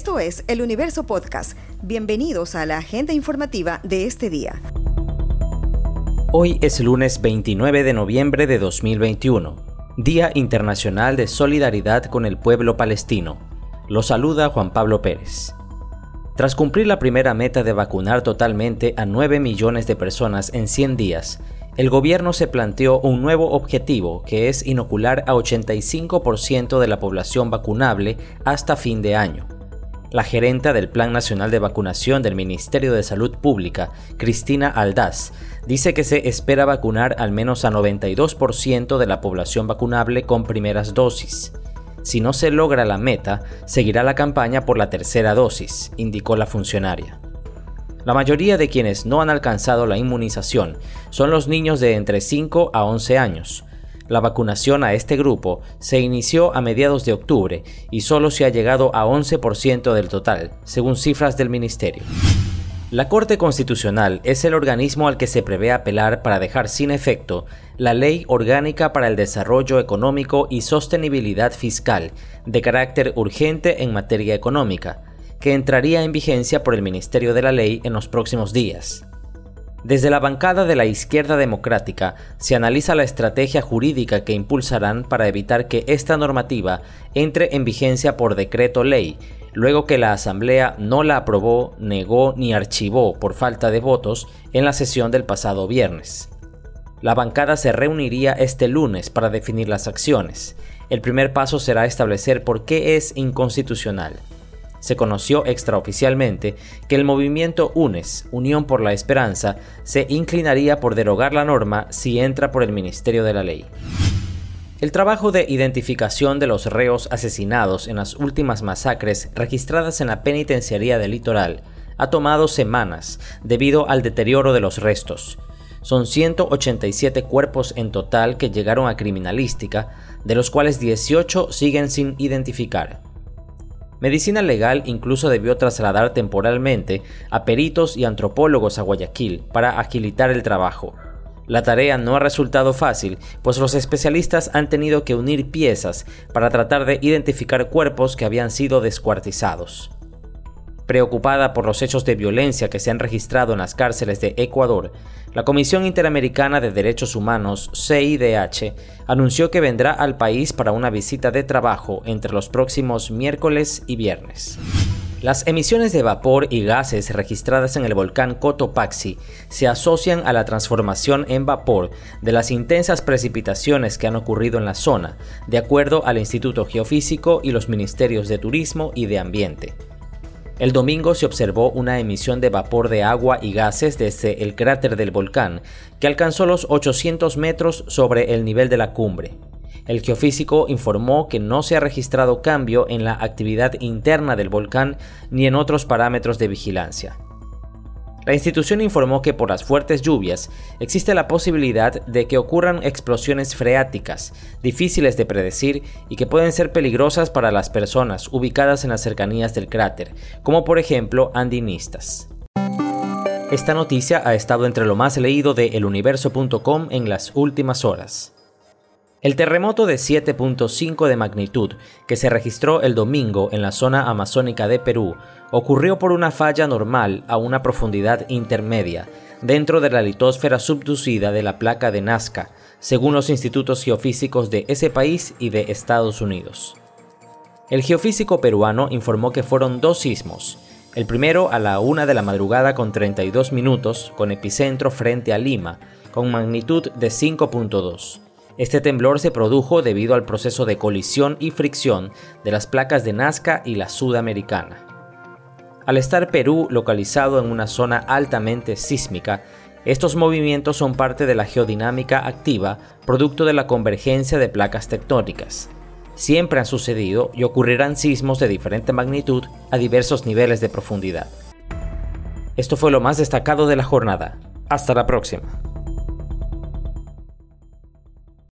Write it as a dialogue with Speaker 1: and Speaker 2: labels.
Speaker 1: Esto es El Universo Podcast. Bienvenidos a la agenda informativa de este día.
Speaker 2: Hoy es lunes 29 de noviembre de 2021, Día Internacional de Solidaridad con el Pueblo Palestino. Lo saluda Juan Pablo Pérez. Tras cumplir la primera meta de vacunar totalmente a 9 millones de personas en 100 días, el gobierno se planteó un nuevo objetivo que es inocular a 85% de la población vacunable hasta fin de año. La gerenta del Plan Nacional de Vacunación del Ministerio de Salud Pública, Cristina Aldaz, dice que se espera vacunar al menos a 92% de la población vacunable con primeras dosis. Si no se logra la meta, seguirá la campaña por la tercera dosis, indicó la funcionaria. La mayoría de quienes no han alcanzado la inmunización son los niños de entre 5 a 11 años, la vacunación a este grupo se inició a mediados de octubre y solo se ha llegado a 11% del total, según cifras del Ministerio. La Corte Constitucional es el organismo al que se prevé apelar para dejar sin efecto la Ley Orgánica para el Desarrollo Económico y Sostenibilidad Fiscal, de carácter urgente en materia económica, que entraría en vigencia por el Ministerio de la Ley en los próximos días. Desde la bancada de la izquierda democrática se analiza la estrategia jurídica que impulsarán para evitar que esta normativa entre en vigencia por decreto ley, luego que la Asamblea no la aprobó, negó ni archivó por falta de votos en la sesión del pasado viernes. La bancada se reuniría este lunes para definir las acciones. El primer paso será establecer por qué es inconstitucional se conoció extraoficialmente que el movimiento UNES, Unión por la Esperanza, se inclinaría por derogar la norma si entra por el Ministerio de la Ley. El trabajo de identificación de los reos asesinados en las últimas masacres registradas en la penitenciaría del litoral ha tomado semanas debido al deterioro de los restos. Son 187 cuerpos en total que llegaron a criminalística, de los cuales 18 siguen sin identificar. Medicina Legal incluso debió trasladar temporalmente a peritos y antropólogos a Guayaquil para agilitar el trabajo. La tarea no ha resultado fácil, pues los especialistas han tenido que unir piezas para tratar de identificar cuerpos que habían sido descuartizados. Preocupada por los hechos de violencia que se han registrado en las cárceles de Ecuador, la Comisión Interamericana de Derechos Humanos, CIDH, anunció que vendrá al país para una visita de trabajo entre los próximos miércoles y viernes. Las emisiones de vapor y gases registradas en el volcán Cotopaxi se asocian a la transformación en vapor de las intensas precipitaciones que han ocurrido en la zona, de acuerdo al Instituto Geofísico y los Ministerios de Turismo y de Ambiente. El domingo se observó una emisión de vapor de agua y gases desde el cráter del volcán, que alcanzó los 800 metros sobre el nivel de la cumbre. El geofísico informó que no se ha registrado cambio en la actividad interna del volcán ni en otros parámetros de vigilancia. La institución informó que por las fuertes lluvias existe la posibilidad de que ocurran explosiones freáticas, difíciles de predecir y que pueden ser peligrosas para las personas ubicadas en las cercanías del cráter, como por ejemplo andinistas. Esta noticia ha estado entre lo más leído de eluniverso.com en las últimas horas. El terremoto de 7.5 de magnitud que se registró el domingo en la zona amazónica de Perú ocurrió por una falla normal a una profundidad intermedia dentro de la litosfera subducida de la placa de Nazca, según los institutos geofísicos de ese país y de Estados Unidos. El geofísico peruano informó que fueron dos sismos, el primero a la una de la madrugada con 32 minutos, con epicentro frente a Lima, con magnitud de 5.2 este temblor se produjo debido al proceso de colisión y fricción de las placas de Nazca y la sudamericana. Al estar Perú localizado en una zona altamente sísmica, estos movimientos son parte de la geodinámica activa, producto de la convergencia de placas tectónicas. Siempre han sucedido y ocurrirán sismos de diferente magnitud a diversos niveles de profundidad. Esto fue lo más destacado de la jornada. Hasta la próxima.